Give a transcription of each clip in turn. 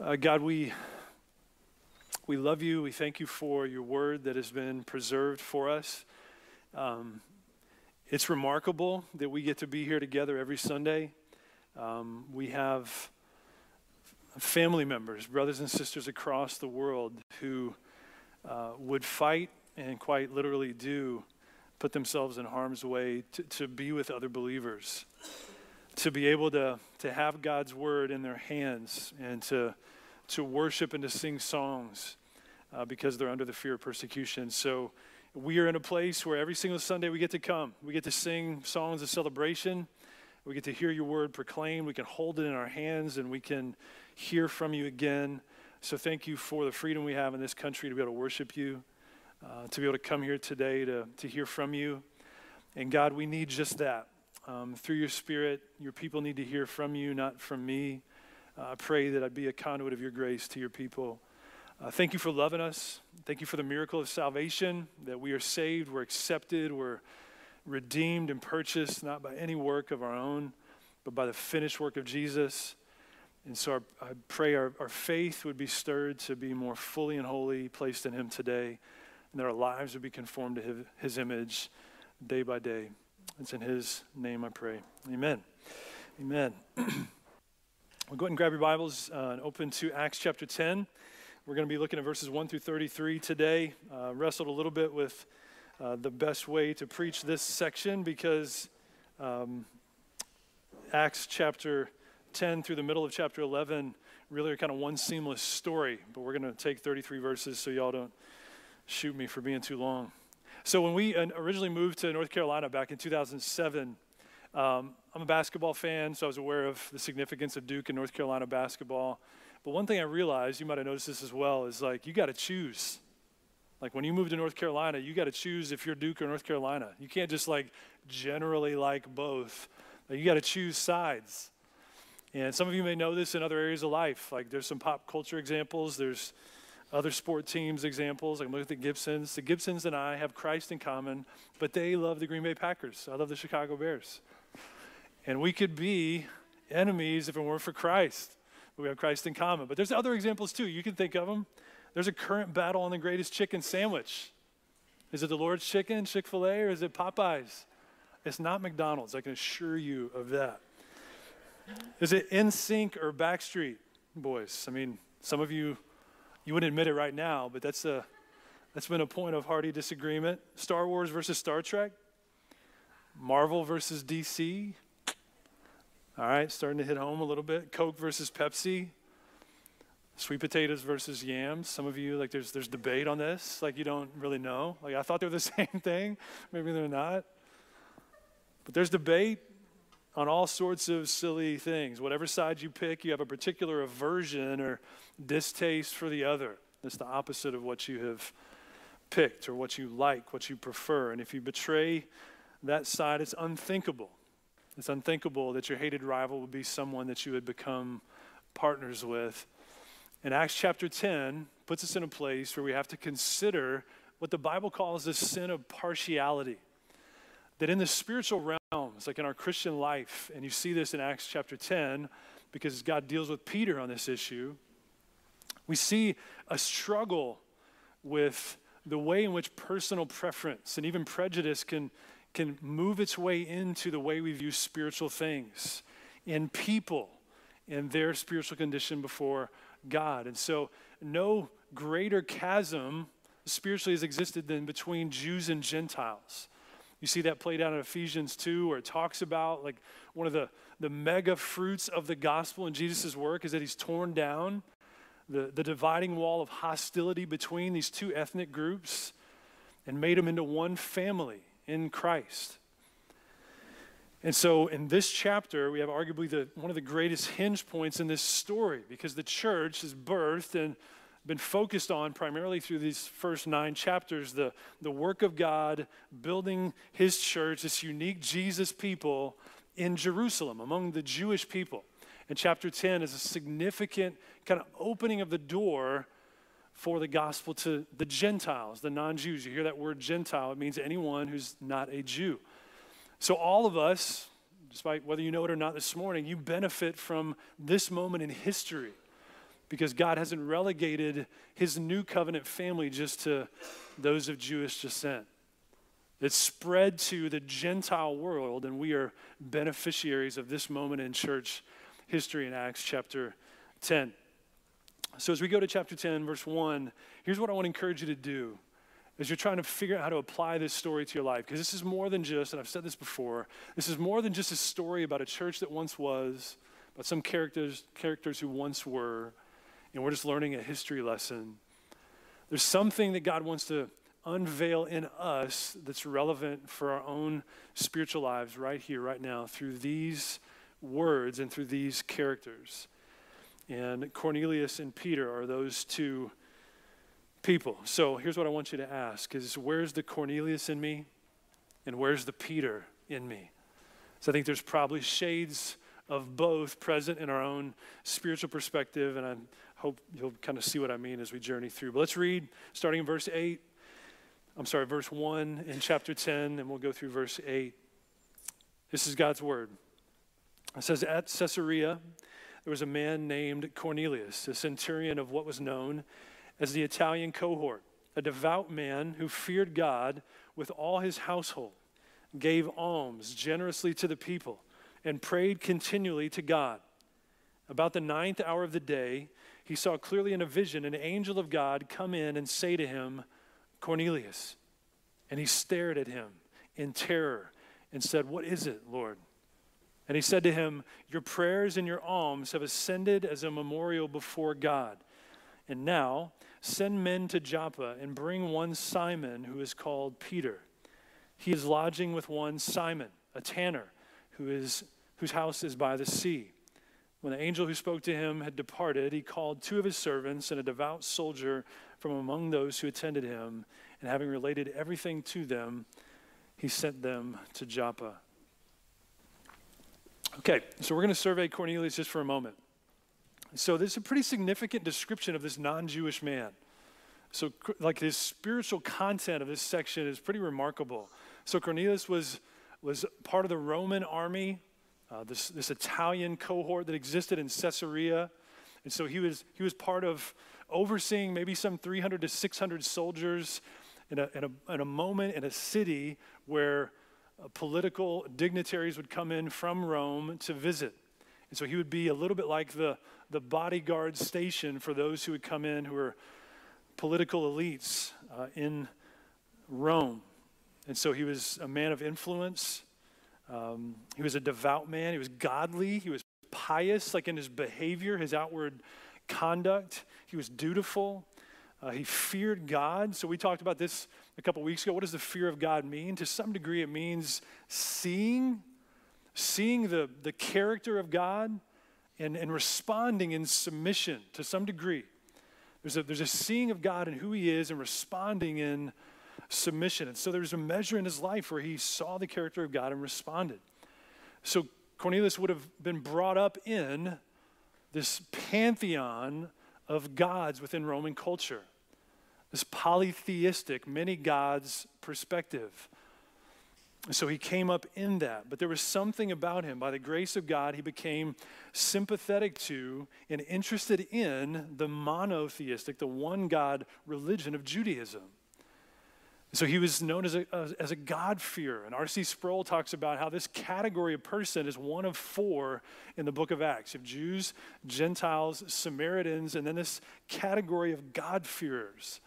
Uh, God, we, we love you. We thank you for your word that has been preserved for us. Um, it's remarkable that we get to be here together every Sunday. Um, we have family members, brothers and sisters across the world who uh, would fight and quite literally do put themselves in harm's way to, to be with other believers to be able to, to have God's word in their hands and to, to worship and to sing songs uh, because they're under the fear of persecution. So we are in a place where every single Sunday we get to come. We get to sing songs of celebration. We get to hear your word proclaimed. We can hold it in our hands and we can hear from you again. So thank you for the freedom we have in this country to be able to worship you, uh, to be able to come here today to, to hear from you. And God, we need just that. Um, through your spirit, your people need to hear from you, not from me. Uh, I pray that I'd be a conduit of your grace to your people. Uh, thank you for loving us. Thank you for the miracle of salvation, that we are saved, we're accepted, we're redeemed and purchased, not by any work of our own, but by the finished work of Jesus. And so our, I pray our, our faith would be stirred to be more fully and wholly placed in Him today, and that our lives would be conformed to His, his image day by day. It's in His name I pray. Amen. Amen. we'll go ahead and grab your Bibles uh, and open to Acts chapter 10. We're going to be looking at verses 1 through 33 today. Uh, wrestled a little bit with uh, the best way to preach this section because um, Acts chapter 10 through the middle of chapter 11 really are kind of one seamless story. But we're going to take 33 verses so y'all don't shoot me for being too long. So when we originally moved to North Carolina back in 2007, um, I'm a basketball fan, so I was aware of the significance of Duke and North Carolina basketball. But one thing I realized, you might have noticed this as well, is like you got to choose. Like when you move to North Carolina, you got to choose if you're Duke or North Carolina. You can't just like generally like both. Like, you got to choose sides. And some of you may know this in other areas of life. Like there's some pop culture examples. There's other sport teams examples. I can look at the Gibsons. The Gibsons and I have Christ in common, but they love the Green Bay Packers. I love the Chicago Bears. And we could be enemies if it weren't for Christ. But we have Christ in common. But there's other examples too. You can think of them. There's a current battle on the greatest chicken sandwich. Is it the Lord's Chicken, Chick fil A, or is it Popeyes? It's not McDonald's. I can assure you of that. Is it NSYNC or Backstreet Boys? I mean, some of you you wouldn't admit it right now, but that's, a, that's been a point of hearty disagreement. Star Wars versus Star Trek, Marvel versus DC. All right, starting to hit home a little bit. Coke versus Pepsi, sweet potatoes versus yams. Some of you, like, there's, there's debate on this. Like, you don't really know. Like, I thought they were the same thing. Maybe they're not. But there's debate on all sorts of silly things. Whatever side you pick, you have a particular aversion or distaste for the other. It's the opposite of what you have picked or what you like, what you prefer. And if you betray that side, it's unthinkable. It's unthinkable that your hated rival would be someone that you would become partners with. And Acts chapter 10 puts us in a place where we have to consider what the Bible calls the sin of partiality. That in the spiritual realms, like in our Christian life, and you see this in Acts chapter 10, because God deals with Peter on this issue, we see a struggle with the way in which personal preference and even prejudice can, can move its way into the way we view spiritual things and people and their spiritual condition before God. And so, no greater chasm spiritually has existed than between Jews and Gentiles. You see that played out in Ephesians 2, where it talks about like one of the, the mega fruits of the gospel in Jesus' work is that he's torn down the, the dividing wall of hostility between these two ethnic groups and made them into one family in Christ. And so in this chapter, we have arguably the, one of the greatest hinge points in this story because the church is birthed and been focused on primarily through these first nine chapters the, the work of God, building his church, this unique Jesus people in Jerusalem among the Jewish people. And chapter 10 is a significant kind of opening of the door for the gospel to the Gentiles, the non Jews. You hear that word Gentile, it means anyone who's not a Jew. So, all of us, despite whether you know it or not this morning, you benefit from this moment in history because God hasn't relegated his new covenant family just to those of Jewish descent. It's spread to the Gentile world, and we are beneficiaries of this moment in church history in Acts chapter 10. So, as we go to chapter 10, verse 1, here's what I want to encourage you to do as you're trying to figure out how to apply this story to your life. Because this is more than just, and I've said this before, this is more than just a story about a church that once was, about some characters, characters who once were, and we're just learning a history lesson. There's something that God wants to unveil in us that's relevant for our own spiritual lives right here, right now, through these words and through these characters. And Cornelius and Peter are those two people. So here's what I want you to ask is where's the Cornelius in me and where's the Peter in me? So I think there's probably shades of both present in our own spiritual perspective, and I hope you'll kind of see what I mean as we journey through. But let's read starting in verse 8. I'm sorry, verse 1 in chapter 10, and we'll go through verse 8. This is God's word. It says, At Caesarea, there was a man named Cornelius, a centurion of what was known as the Italian cohort, a devout man who feared God with all his household, gave alms generously to the people, and prayed continually to God. About the ninth hour of the day, he saw clearly in a vision an angel of God come in and say to him, Cornelius. And he stared at him in terror and said, What is it, Lord? And he said to him, Your prayers and your alms have ascended as a memorial before God. And now send men to Joppa and bring one Simon who is called Peter. He is lodging with one Simon, a tanner, who is, whose house is by the sea. When the angel who spoke to him had departed, he called two of his servants and a devout soldier from among those who attended him, and having related everything to them, he sent them to Joppa. Okay, so we're going to survey Cornelius just for a moment. So, this is a pretty significant description of this non Jewish man. So, like, his spiritual content of this section is pretty remarkable. So, Cornelius was, was part of the Roman army uh, this, this Italian cohort that existed in Caesarea. And so he was, he was part of overseeing maybe some 300 to 600 soldiers in a, in a, in a moment in a city where uh, political dignitaries would come in from Rome to visit. And so he would be a little bit like the, the bodyguard station for those who would come in who were political elites uh, in Rome. And so he was a man of influence. Um, he was a devout man. He was godly. He was pious, like in his behavior, his outward conduct. He was dutiful. Uh, he feared God. So we talked about this a couple weeks ago. What does the fear of God mean? To some degree, it means seeing, seeing the, the character of God and, and responding in submission to some degree. There's a, there's a seeing of God and who he is and responding in submission. And so there's a measure in his life where he saw the character of God and responded. So Cornelius would have been brought up in this pantheon of gods within Roman culture, this polytheistic, many gods perspective. So he came up in that. But there was something about him. By the grace of God, he became sympathetic to and interested in the monotheistic, the one God religion of Judaism. So he was known as a, uh, as a God-fearer. And R.C. Sproul talks about how this category of person is one of four in the book of Acts. You have Jews, Gentiles, Samaritans, and then this category of God-fearers.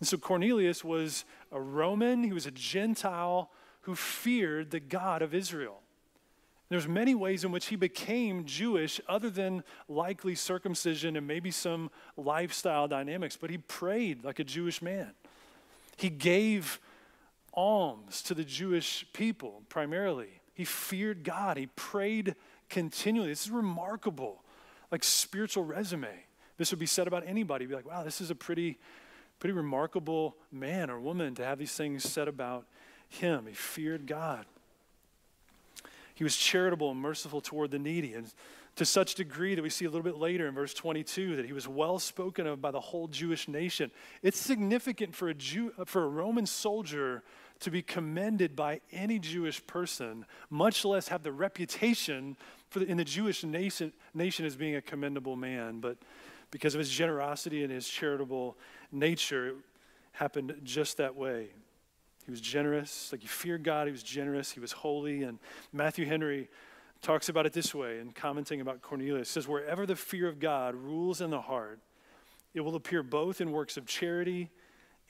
And so Cornelius was a Roman, he was a Gentile who feared the God of Israel. There's many ways in which he became Jewish other than likely circumcision and maybe some lifestyle dynamics, but he prayed like a Jewish man. He gave alms to the Jewish people primarily. He feared God. He prayed continually. This is remarkable, like spiritual resume. This would be said about anybody. Be like, wow, this is a pretty, pretty remarkable man or woman to have these things said about him. He feared God. He was charitable and merciful toward the needy. And to such degree that we see a little bit later in verse 22 that he was well spoken of by the whole Jewish nation. It's significant for a, Jew, for a Roman soldier to be commended by any Jewish person, much less have the reputation for the, in the Jewish nation, nation as being a commendable man. But because of his generosity and his charitable nature, it happened just that way. He was generous, like he feared God, he was generous, he was holy. And Matthew Henry talks about it this way in commenting about Cornelius. says, Wherever the fear of God rules in the heart, it will appear both in works of charity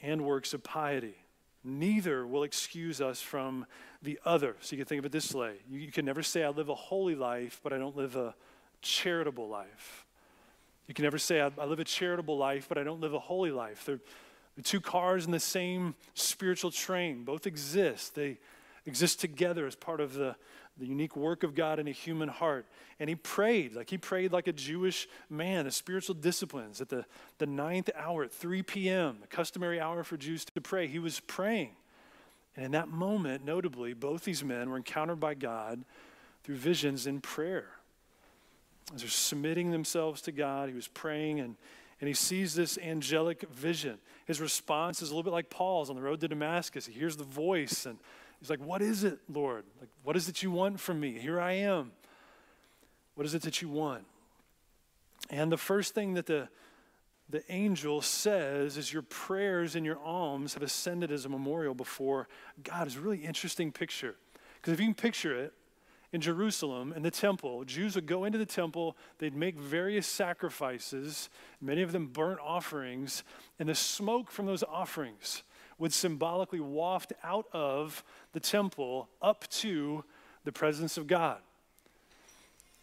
and works of piety. Neither will excuse us from the other. So you can think of it this way you, you can never say, I live a holy life, but I don't live a charitable life. You can never say, I, I live a charitable life, but I don't live a holy life. They're, the two cars in the same spiritual train both exist. They exist together as part of the, the unique work of God in a human heart. And he prayed, like he prayed like a Jewish man, the spiritual disciplines at the, the ninth hour at 3 p.m., the customary hour for Jews to pray. He was praying. And in that moment, notably, both these men were encountered by God through visions in prayer. As they're submitting themselves to God, he was praying and, and he sees this angelic vision. His response is a little bit like Paul's on the road to Damascus. He hears the voice and he's like, What is it, Lord? Like, what is it you want from me? Here I am. What is it that you want? And the first thing that the the angel says is your prayers and your alms have ascended as a memorial before God. It's a really interesting picture. Because if you can picture it, in Jerusalem, in the temple, Jews would go into the temple, they'd make various sacrifices, many of them burnt offerings, and the smoke from those offerings would symbolically waft out of the temple up to the presence of God.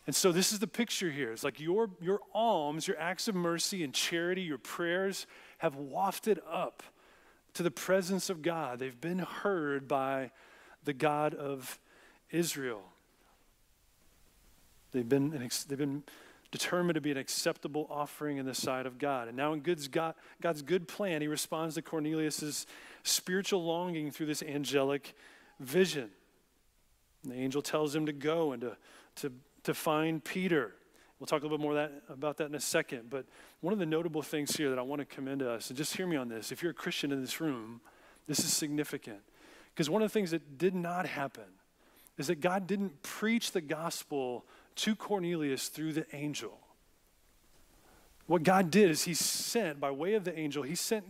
And so this is the picture here. It's like your, your alms, your acts of mercy and charity, your prayers have wafted up to the presence of God. They've been heard by the God of Israel. They've been, they've been determined to be an acceptable offering in the sight of God. And now, in God's, God, God's good plan, he responds to Cornelius' spiritual longing through this angelic vision. And the angel tells him to go and to, to, to find Peter. We'll talk a little bit more that, about that in a second. But one of the notable things here that I want to commend to us, and just hear me on this, if you're a Christian in this room, this is significant. Because one of the things that did not happen is that God didn't preach the gospel to Cornelius through the angel. What God did is he sent, by way of the angel, he sent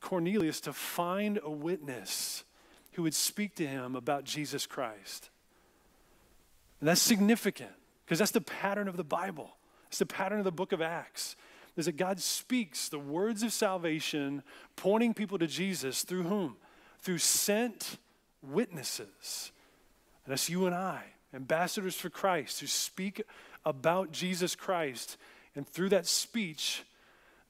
Cornelius to find a witness who would speak to him about Jesus Christ. And that's significant because that's the pattern of the Bible. It's the pattern of the book of Acts. Is that God speaks the words of salvation, pointing people to Jesus through whom? Through sent witnesses. And that's you and I ambassadors for Christ who speak about Jesus Christ. And through that speech,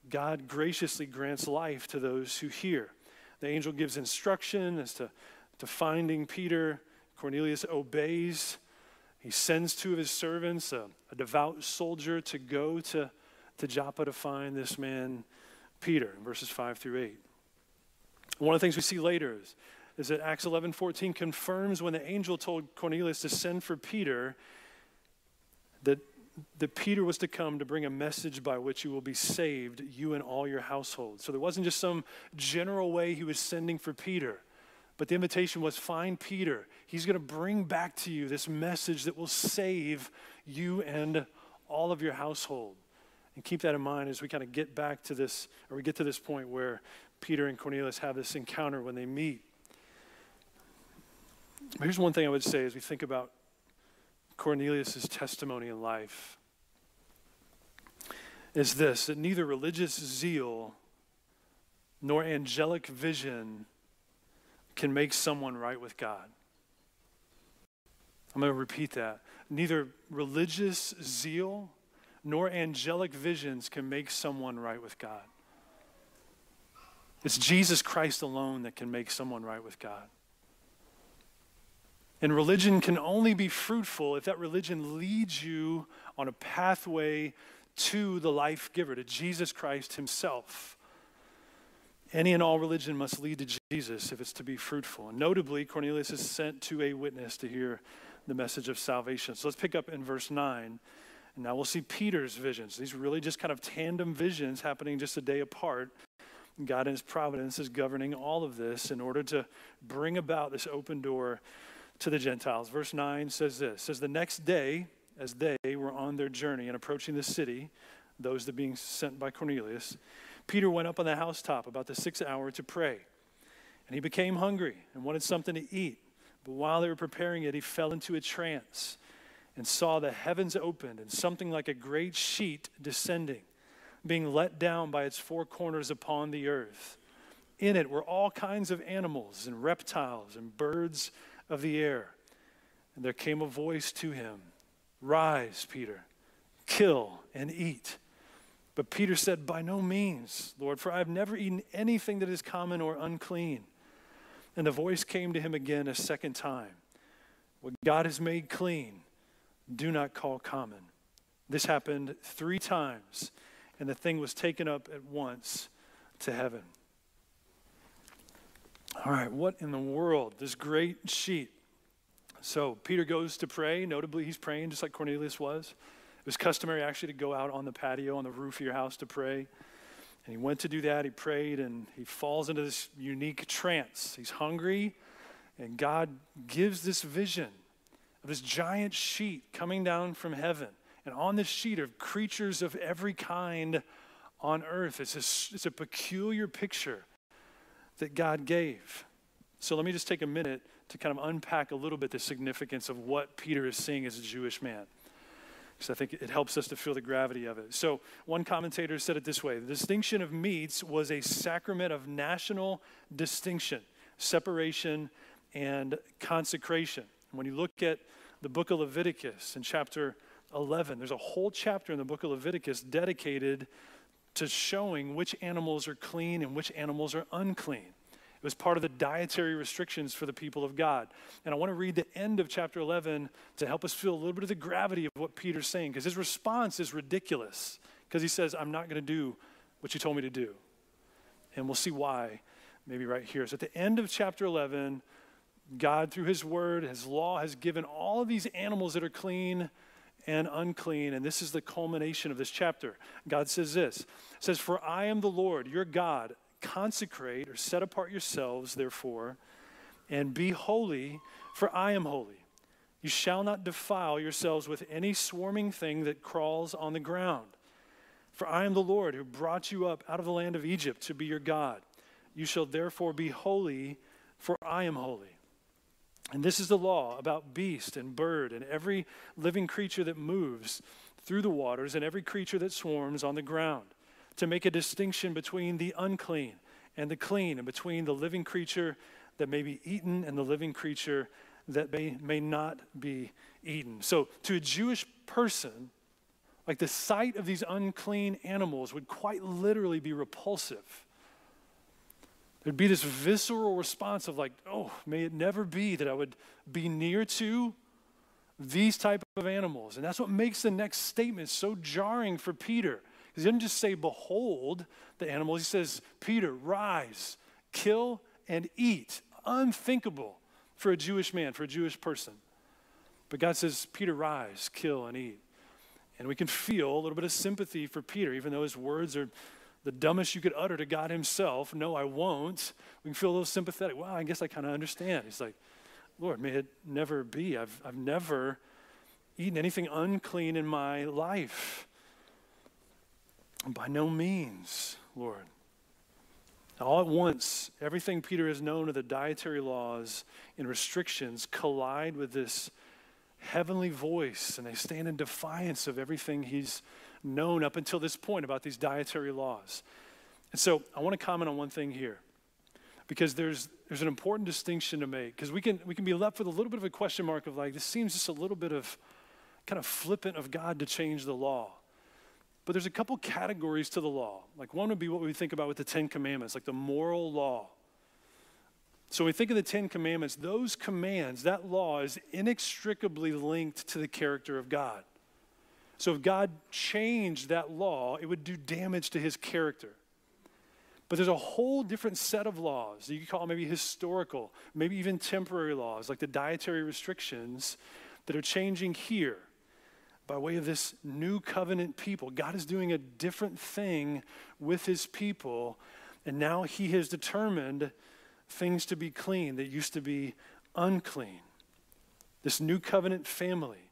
God graciously grants life to those who hear. The angel gives instruction as to, to finding Peter. Cornelius obeys. He sends two of his servants, a, a devout soldier, to go to, to Joppa to find this man, Peter, in verses 5 through 8. One of the things we see later is is that Acts 11 14 confirms when the angel told Cornelius to send for Peter that, that Peter was to come to bring a message by which you will be saved, you and all your household. So there wasn't just some general way he was sending for Peter, but the invitation was find Peter. He's going to bring back to you this message that will save you and all of your household. And keep that in mind as we kind of get back to this, or we get to this point where Peter and Cornelius have this encounter when they meet. Here's one thing I would say as we think about Cornelius' testimony in life is this that neither religious zeal nor angelic vision can make someone right with God. I'm going to repeat that. Neither religious zeal nor angelic visions can make someone right with God. It's Jesus Christ alone that can make someone right with God. And religion can only be fruitful if that religion leads you on a pathway to the life giver, to Jesus Christ Himself. Any and all religion must lead to Jesus if it's to be fruitful. And notably, Cornelius is sent to a witness to hear the message of salvation. So let's pick up in verse 9. And now we'll see Peter's visions. These really just kind of tandem visions happening just a day apart. God in His providence is governing all of this in order to bring about this open door to the Gentiles. Verse 9 says this says the next day, as they were on their journey and approaching the city, those that being sent by Cornelius, Peter went up on the housetop about the sixth hour to pray. And he became hungry and wanted something to eat. But while they were preparing it, he fell into a trance and saw the heavens opened and something like a great sheet descending, being let down by its four corners upon the earth. In it were all kinds of animals and reptiles and birds of the air. And there came a voice to him Rise, Peter, kill and eat. But Peter said, By no means, Lord, for I have never eaten anything that is common or unclean. And the voice came to him again a second time What God has made clean, do not call common. This happened three times, and the thing was taken up at once to heaven. All right, what in the world? This great sheet. So Peter goes to pray. Notably, he's praying just like Cornelius was. It was customary actually to go out on the patio on the roof of your house to pray. And he went to do that. He prayed and he falls into this unique trance. He's hungry, and God gives this vision of this giant sheet coming down from heaven. And on this sheet are creatures of every kind on earth. It's a, it's a peculiar picture that God gave. So let me just take a minute to kind of unpack a little bit the significance of what Peter is seeing as a Jewish man because I think it helps us to feel the gravity of it. So, one commentator said it this way The distinction of meats was a sacrament of national distinction, separation, and consecration. When you look at the book of Leviticus in chapter 11, there's a whole chapter in the book of Leviticus dedicated to showing which animals are clean and which animals are unclean. It was part of the dietary restrictions for the people of God. And I want to read the end of chapter 11 to help us feel a little bit of the gravity of what Peter's saying, because his response is ridiculous. Because he says, I'm not going to do what you told me to do. And we'll see why, maybe right here. So at the end of chapter 11, God, through his word, his law, has given all of these animals that are clean and unclean. And this is the culmination of this chapter. God says this says, For I am the Lord, your God consecrate or set apart yourselves, therefore, and be holy, for I am holy. You shall not defile yourselves with any swarming thing that crawls on the ground. For I am the Lord who brought you up out of the land of Egypt to be your God. You shall therefore be holy, for I am holy. And this is the law about beast and bird and every living creature that moves through the waters and every creature that swarms on the ground to make a distinction between the unclean and the clean, and between the living creature that may be eaten and the living creature that may, may not be eaten. So, to a Jewish person, like the sight of these unclean animals would quite literally be repulsive. There'd be this visceral response of like, oh, may it never be that I would be near to these type of animals. And that's what makes the next statement so jarring for Peter. He doesn't just say, Behold the animals. He says, Peter, rise, kill, and eat. Unthinkable for a Jewish man, for a Jewish person. But God says, Peter, rise, kill, and eat. And we can feel a little bit of sympathy for Peter, even though his words are the dumbest you could utter to God Himself. No, I won't. We can feel a little sympathetic. Well, I guess I kind of understand. He's like, Lord, may it never be. I've, I've never eaten anything unclean in my life. By no means, Lord. All at once, everything Peter has known of the dietary laws and restrictions collide with this heavenly voice, and they stand in defiance of everything he's known up until this point about these dietary laws. And so I want to comment on one thing here because there's, there's an important distinction to make because we can, we can be left with a little bit of a question mark of like, this seems just a little bit of kind of flippant of God to change the law. But there's a couple categories to the law. Like one would be what we think about with the Ten Commandments, like the moral law. So when we think of the Ten Commandments, those commands, that law is inextricably linked to the character of God. So if God changed that law, it would do damage to his character. But there's a whole different set of laws. that You could call maybe historical, maybe even temporary laws, like the dietary restrictions that are changing here by way of this new covenant people. God is doing a different thing with his people, and now he has determined things to be clean that used to be unclean. This new covenant family,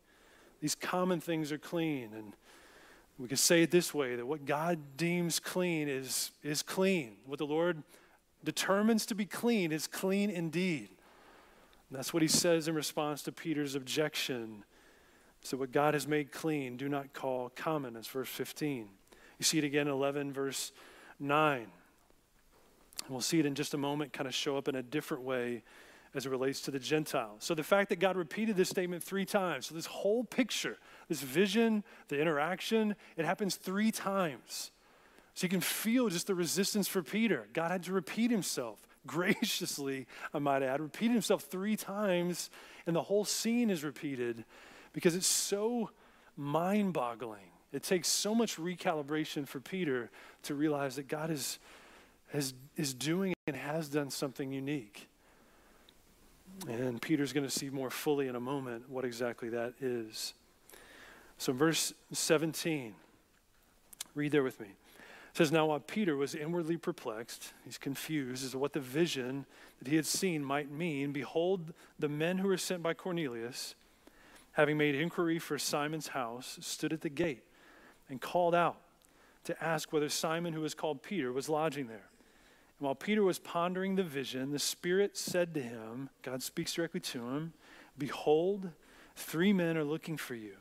these common things are clean, and We can say it this way that what God deems clean is, is clean. What the Lord determines to be clean is clean indeed. And that's what he says in response to Peter's objection. So, what God has made clean, do not call common. That's verse 15. You see it again in 11, verse 9. And we'll see it in just a moment kind of show up in a different way as it relates to the Gentiles. So, the fact that God repeated this statement three times, so this whole picture, this vision, the interaction, it happens three times. So, you can feel just the resistance for Peter. God had to repeat himself graciously, I might add, repeated himself three times, and the whole scene is repeated because it's so mind boggling. It takes so much recalibration for Peter to realize that God is, has, is doing and has done something unique. And Peter's going to see more fully in a moment what exactly that is. So, verse 17, read there with me. It says, Now while Peter was inwardly perplexed, he's confused as to what the vision that he had seen might mean, behold, the men who were sent by Cornelius, having made inquiry for Simon's house, stood at the gate and called out to ask whether Simon, who was called Peter, was lodging there. While Peter was pondering the vision, the Spirit said to him, God speaks directly to him, Behold, three men are looking for you.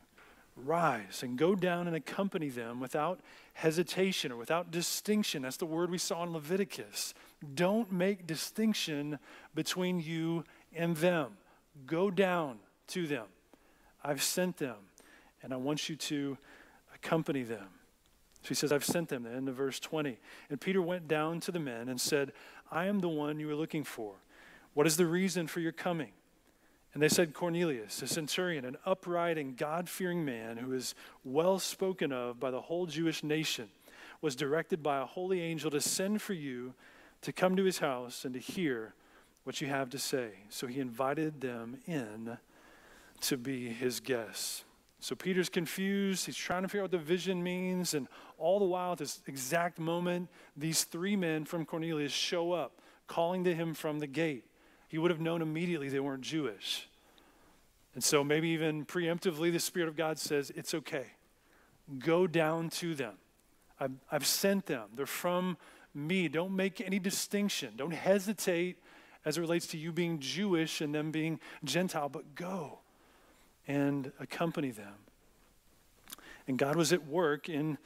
Rise and go down and accompany them without hesitation or without distinction. That's the word we saw in Leviticus. Don't make distinction between you and them. Go down to them. I've sent them, and I want you to accompany them. So he says, I've sent them. Then in verse 20. And Peter went down to the men and said, I am the one you were looking for. What is the reason for your coming? And they said, Cornelius, a centurion, an upright and God fearing man who is well spoken of by the whole Jewish nation, was directed by a holy angel to send for you to come to his house and to hear what you have to say. So he invited them in to be his guests. So Peter's confused. He's trying to figure out what the vision means. And all the while, at this exact moment, these three men from Cornelius show up, calling to him from the gate he would have known immediately they weren't Jewish. And so maybe even preemptively, the Spirit of God says, It's okay. Go down to them. I've, I've sent them. They're from me. Don't make any distinction. Don't hesitate as it relates to you being Jewish and them being Gentile, but go and accompany them. And God was at work in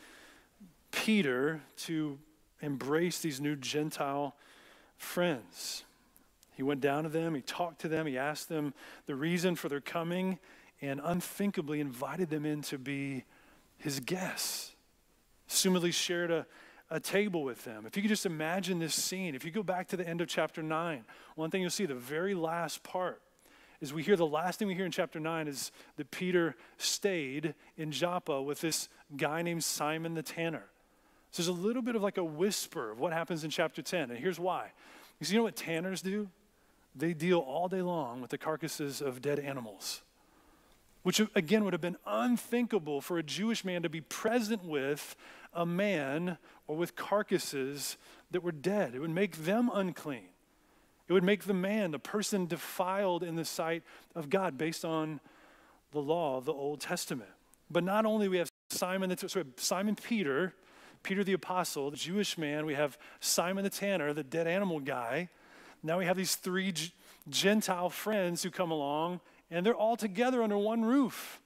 Peter to embrace these new Gentile friends. He went down to them, he talked to them, he asked them the reason for their coming, and unthinkably invited them in to be his guests. Assumedly shared a, a table with them. If you could just imagine this scene, if you go back to the end of chapter 9, one thing you'll see, the very last part, is we hear the last thing we hear in chapter 9 is that Peter stayed in Joppa with this guy named Simon the tanner. So there's a little bit of like a whisper of what happens in chapter 10, and here's why. Because you know what tanners do? they deal all day long with the carcasses of dead animals, which again would have been unthinkable for a Jewish man to be present with a man or with carcasses that were dead. It would make them unclean. It would make the man, the person defiled in the sight of God based on the law of the Old Testament. But not only we have Simon, the, sorry, Simon Peter, Peter the apostle, the Jewish man, we have Simon the tanner, the dead animal guy, now we have these three Gentile friends who come along, and they're all together under one roof,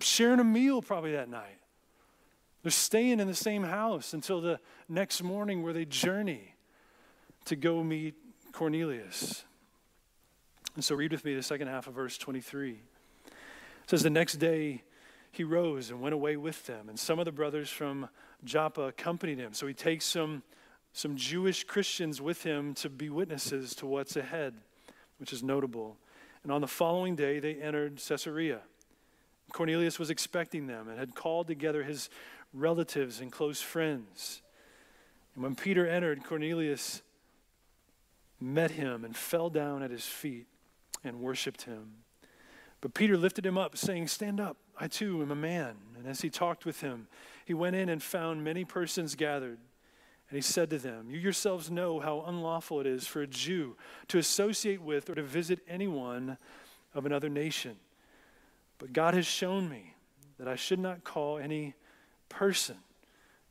sharing a meal probably that night. They're staying in the same house until the next morning where they journey to go meet Cornelius. And so read with me the second half of verse 23. It says, The next day he rose and went away with them, and some of the brothers from Joppa accompanied him. So he takes some some Jewish Christians with him to be witnesses to what's ahead, which is notable. And on the following day, they entered Caesarea. Cornelius was expecting them and had called together his relatives and close friends. And when Peter entered, Cornelius met him and fell down at his feet and worshiped him. But Peter lifted him up, saying, Stand up, I too am a man. And as he talked with him, he went in and found many persons gathered. And he said to them, You yourselves know how unlawful it is for a Jew to associate with or to visit anyone of another nation. But God has shown me that I should not call any person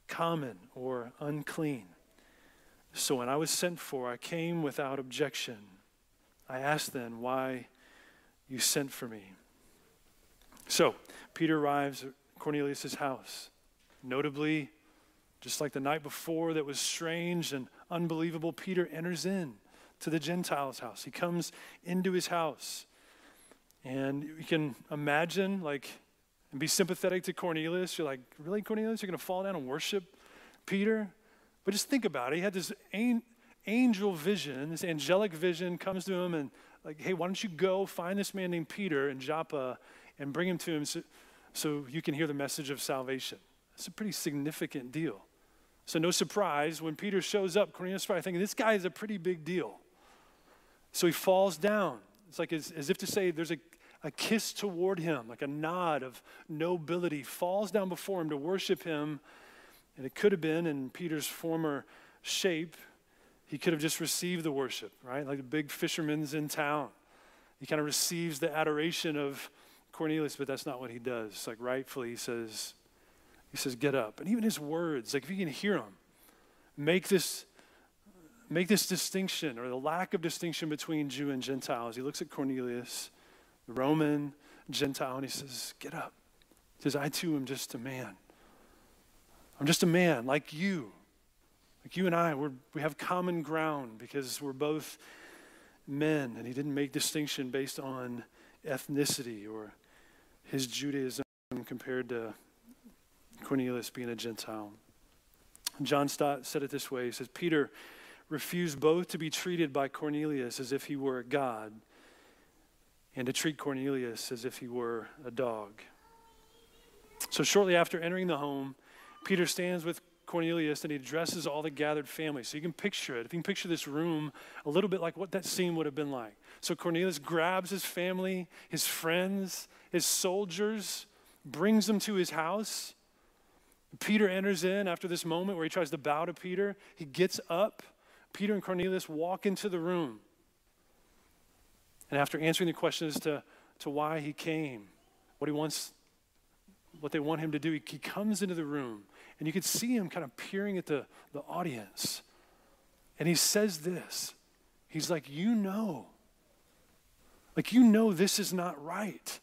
common or unclean. So when I was sent for, I came without objection. I asked then why you sent for me. So Peter arrives at Cornelius' house. Notably, just like the night before that was strange and unbelievable, Peter enters in to the Gentiles' house. He comes into his house. And you can imagine, like, and be sympathetic to Cornelius. You're like, really, Cornelius? You're going to fall down and worship Peter? But just think about it. He had this angel vision, this angelic vision comes to him and, like, hey, why don't you go find this man named Peter in Joppa and bring him to him so, so you can hear the message of salvation? It's a pretty significant deal. So, no surprise, when Peter shows up, Cornelius probably thinking, this guy is a pretty big deal. So he falls down. It's like as, as if to say there's a, a kiss toward him, like a nod of nobility, falls down before him to worship him. And it could have been in Peter's former shape, he could have just received the worship, right? Like the big fisherman's in town. He kind of receives the adoration of Cornelius, but that's not what he does. Like rightfully, he says, he says, get up. And even his words, like if you can hear them, make this make this distinction or the lack of distinction between Jew and Gentiles. He looks at Cornelius, the Roman Gentile, and he says, Get up. He says, I too am just a man. I'm just a man like you. Like you and I, we're, we have common ground because we're both men. And he didn't make distinction based on ethnicity or his Judaism compared to Cornelius being a Gentile. John Stott said it this way He says, Peter refused both to be treated by Cornelius as if he were a god and to treat Cornelius as if he were a dog. So, shortly after entering the home, Peter stands with Cornelius and he addresses all the gathered family. So you can picture it. If you can picture this room a little bit like what that scene would have been like. So Cornelius grabs his family, his friends, his soldiers, brings them to his house. Peter enters in after this moment where he tries to bow to Peter. He gets up Peter and Cornelius walk into the room. And after answering the questions to, to why he came, what he wants, what they want him to do, he, he comes into the room and you can see him kind of peering at the, the audience. And he says this He's like, You know, like, you know, this is not right.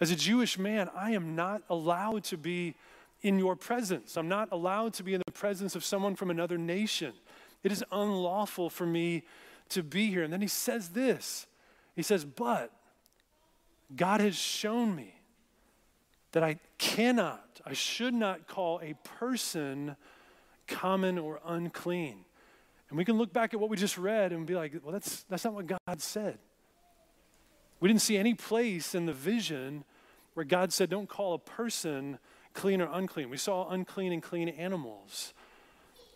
As a Jewish man, I am not allowed to be in your presence. I'm not allowed to be in the presence of someone from another nation. It is unlawful for me to be here. And then he says this He says, But God has shown me that I cannot, I should not call a person common or unclean. And we can look back at what we just read and be like, well, that's, that's not what God said. We didn't see any place in the vision where God said, don't call a person clean or unclean. We saw unclean and clean animals.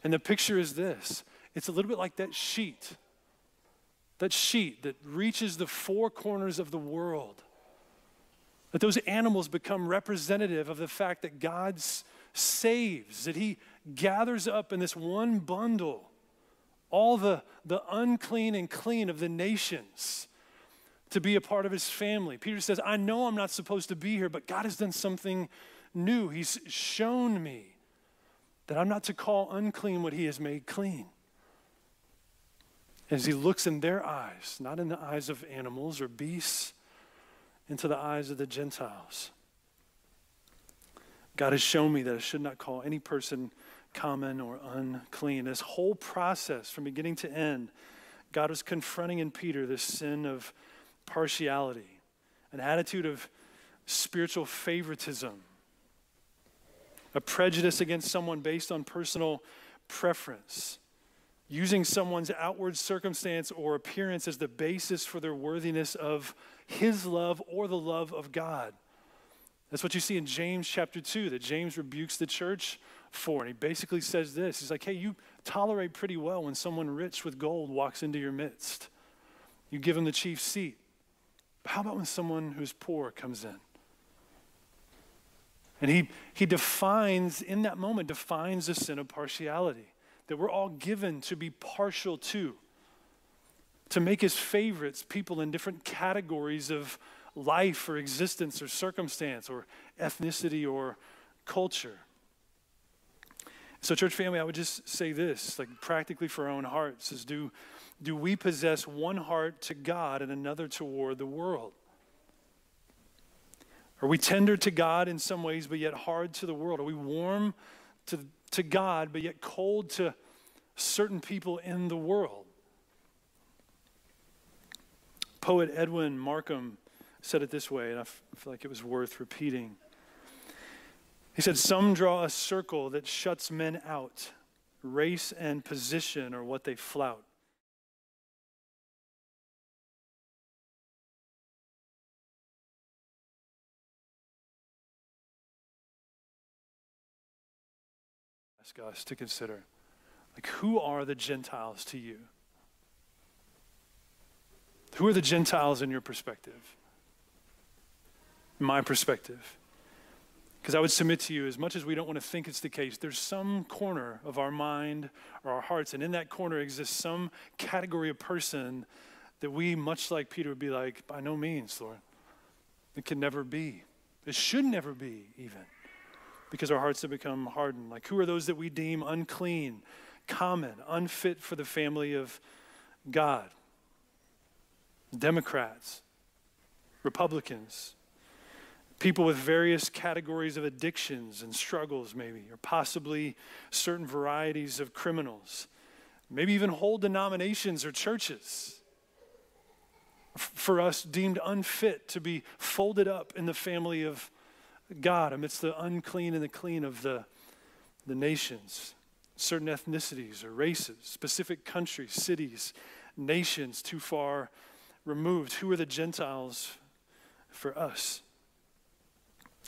And the picture is this it's a little bit like that sheet, that sheet that reaches the four corners of the world. That those animals become representative of the fact that God saves, that He gathers up in this one bundle all the, the unclean and clean of the nations to be a part of His family. Peter says, I know I'm not supposed to be here, but God has done something new. He's shown me that I'm not to call unclean what He has made clean as he looks in their eyes, not in the eyes of animals or beasts, into the eyes of the Gentiles. God has shown me that I should not call any person common or unclean. This whole process, from beginning to end, God was confronting in Peter this sin of partiality, an attitude of spiritual favoritism, a prejudice against someone based on personal preference using someone's outward circumstance or appearance as the basis for their worthiness of his love or the love of God. That's what you see in James chapter 2 that James rebukes the church for. And he basically says this He's like, hey, you tolerate pretty well when someone rich with gold walks into your midst. You give him the chief seat. But how about when someone who's poor comes in? And he, he defines, in that moment, defines the sin of partiality that we're all given to be partial to, to make his favorites people in different categories of life or existence or circumstance or ethnicity or culture. So, church family, I would just say this, like practically for our own hearts, is do, do we possess one heart to God and another toward the world? Are we tender to God in some ways, but yet hard to the world? Are we warm to, to God, but yet cold to certain people in the world? Poet Edwin Markham said it this way, and I feel like it was worth repeating. He said, Some draw a circle that shuts men out. Race and position are what they flout. Us to consider like, who are the Gentiles to you? Who are the Gentiles in your perspective? My perspective. Because I would submit to you, as much as we don't want to think it's the case, there's some corner of our mind or our hearts, and in that corner exists some category of person that we, much like Peter, would be like, by no means, Lord. It can never be. It should never be, even, because our hearts have become hardened. Like, who are those that we deem unclean, common, unfit for the family of God? Democrats, Republicans, people with various categories of addictions and struggles, maybe, or possibly certain varieties of criminals, maybe even whole denominations or churches for us deemed unfit to be folded up in the family of God amidst the unclean and the clean of the, the nations, certain ethnicities or races, specific countries, cities, nations too far removed. Who are the Gentiles for us?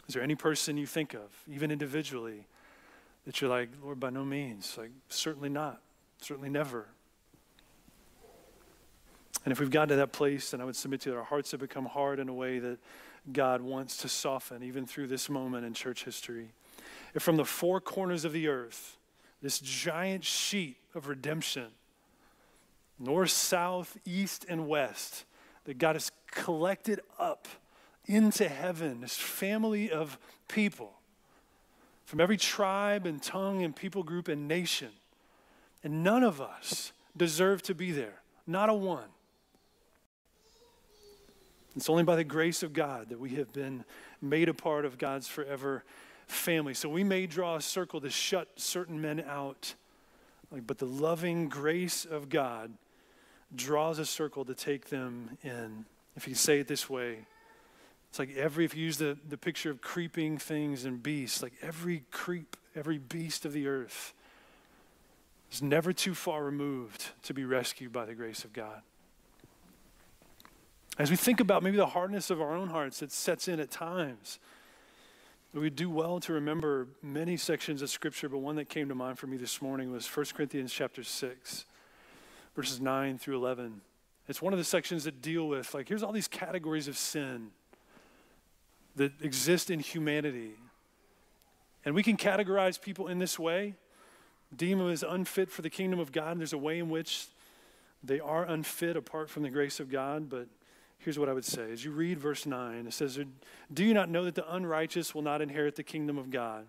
Is there any person you think of, even individually, that you're like, Lord, by no means? Like, certainly not. Certainly never. And if we've gotten to that place, then I would submit to you that our hearts have become hard in a way that God wants to soften, even through this moment in church history. If from the four corners of the earth, this giant sheet of redemption, north, south, east, and west, that God has collected up into heaven, this family of people from every tribe and tongue and people group and nation. And none of us deserve to be there, not a one. It's only by the grace of God that we have been made a part of God's forever family. So we may draw a circle to shut certain men out, but the loving grace of God draws a circle to take them in. If you say it this way, it's like every, if you use the, the picture of creeping things and beasts, like every creep, every beast of the earth is never too far removed to be rescued by the grace of God. As we think about maybe the hardness of our own hearts that sets in at times, we do well to remember many sections of Scripture, but one that came to mind for me this morning was 1 Corinthians chapter 6, verses 9 through 11. It's one of the sections that deal with, like, here's all these categories of sin that exist in humanity. And we can categorize people in this way, deem them as unfit for the kingdom of God. And there's a way in which they are unfit apart from the grace of God. But here's what I would say as you read verse 9, it says, Do you not know that the unrighteous will not inherit the kingdom of God?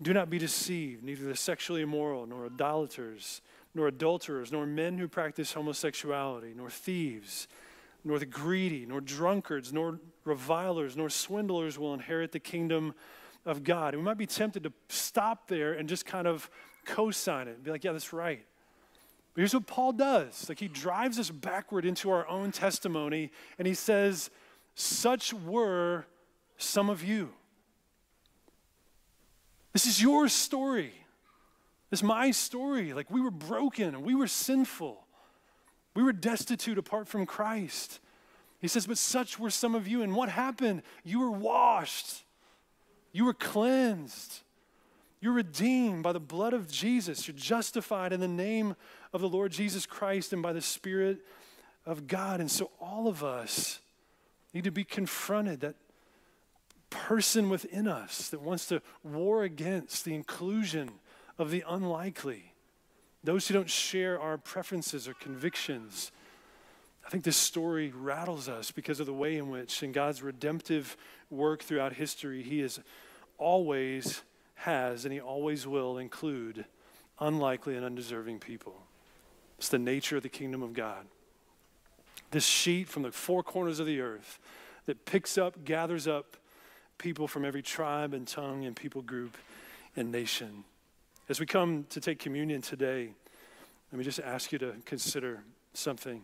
Do not be deceived, neither the sexually immoral, nor idolaters, nor adulterers, nor men who practice homosexuality, nor thieves nor the greedy, nor drunkards, nor revilers, nor swindlers will inherit the kingdom of God. And we might be tempted to stop there and just kind of co sign it and be like, yeah, that's right. But here's what Paul does like, he drives us backward into our own testimony, and he says, Such were some of you. This is your story. This is my story. Like, we were broken and we were sinful. We were destitute apart from Christ. He says, But such were some of you. And what happened? You were washed, you were cleansed, you're redeemed by the blood of Jesus. You're justified in the name of the Lord Jesus Christ and by the Spirit of God. And so all of us need to be confronted that person within us that wants to war against the inclusion of the unlikely those who don't share our preferences or convictions, I think this story rattles us because of the way in which, in God's redemptive work throughout history, He is always has and He always will include unlikely and undeserving people. It's the nature of the kingdom of God. This sheet from the four corners of the earth that picks up, gathers up people from every tribe and tongue and people group and nation. As we come to take communion today, let me just ask you to consider something.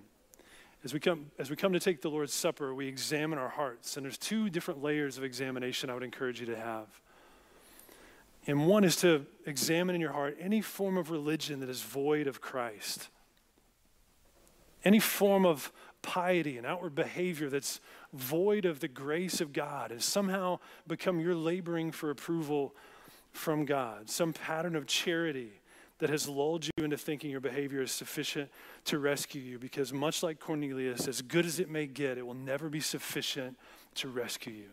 As we come, as we come to take the Lord's Supper, we examine our hearts. And there's two different layers of examination I would encourage you to have. And one is to examine in your heart any form of religion that is void of Christ. Any form of piety and outward behavior that's void of the grace of God has somehow become your laboring for approval from God. Some pattern of charity that has lulled you into thinking your behavior is sufficient to rescue you because, much like Cornelius, as good as it may get, it will never be sufficient to rescue you.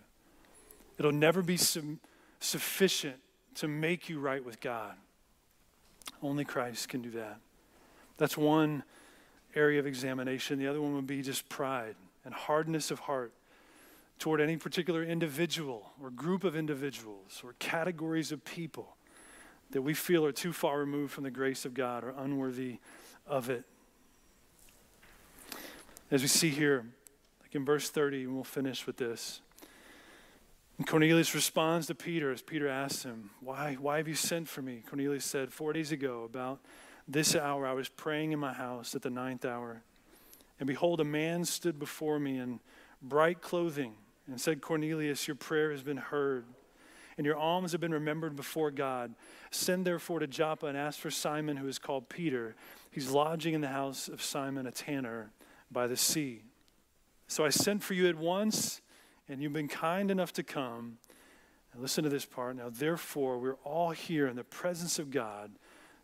It'll never be su- sufficient to make you right with God. Only Christ can do that. That's one area of examination. The other one would be just pride and hardness of heart toward any particular individual or group of individuals or categories of people that we feel are too far removed from the grace of God or unworthy of it. As we see here, like in verse 30, and we'll finish with this. And Cornelius responds to Peter as Peter asks him, why, why have you sent for me? Cornelius said, Four days ago, about this hour, I was praying in my house at the ninth hour. And behold, a man stood before me in bright clothing and said, Cornelius, your prayer has been heard and your alms have been remembered before God. Send therefore to Joppa and ask for Simon, who is called Peter. He's lodging in the house of Simon, a tanner by the sea. So I sent for you at once, and you've been kind enough to come. And listen to this part. Now, therefore, we're all here in the presence of God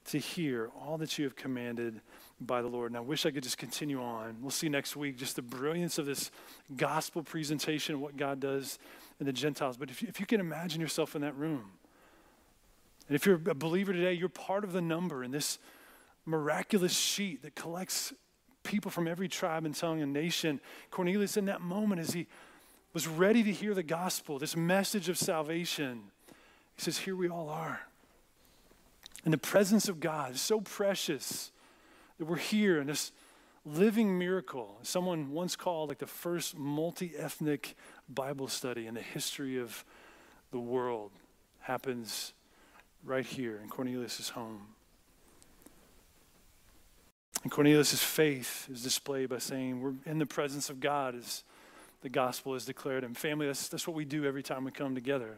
to hear all that you have commanded by the Lord. And I wish I could just continue on. We'll see next week just the brilliance of this gospel presentation, what God does in the Gentiles. But if you, if you can imagine yourself in that room, and if you're a believer today, you're part of the number in this miraculous sheet that collects people from every tribe and tongue and nation. Cornelius, in that moment, as he was ready to hear the gospel, this message of salvation, he says, Here we all are. And the presence of God is so precious that we're here in this living miracle. Someone once called like the first multi ethnic Bible study in the history of the world happens right here in Cornelius' home. And Cornelius' faith is displayed by saying, We're in the presence of God as the gospel is declared. And family, that's, that's what we do every time we come together.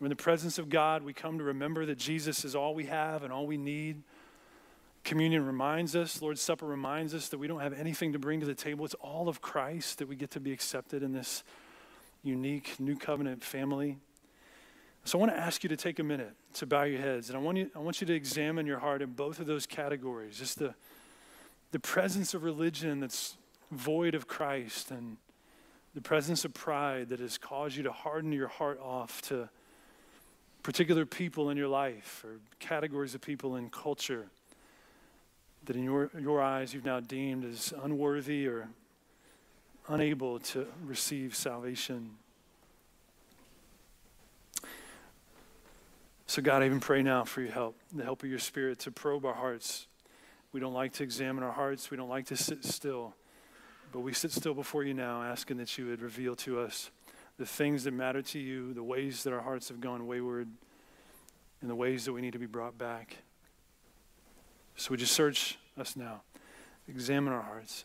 In the presence of God. We come to remember that Jesus is all we have and all we need. Communion reminds us, Lord's Supper reminds us that we don't have anything to bring to the table. It's all of Christ that we get to be accepted in this unique new covenant family. So I want to ask you to take a minute to bow your heads. And I want you, I want you to examine your heart in both of those categories. Just the, the presence of religion that's void of Christ and the presence of pride that has caused you to harden your heart off to particular people in your life or categories of people in culture that in your, your eyes you've now deemed as unworthy or unable to receive salvation. So, God, I even pray now for your help, the help of your Spirit to probe our hearts. We don't like to examine our hearts, we don't like to sit still, but we sit still before you now, asking that you would reveal to us the things that matter to you, the ways that our hearts have gone wayward, and the ways that we need to be brought back. So, would you search us now? Examine our hearts.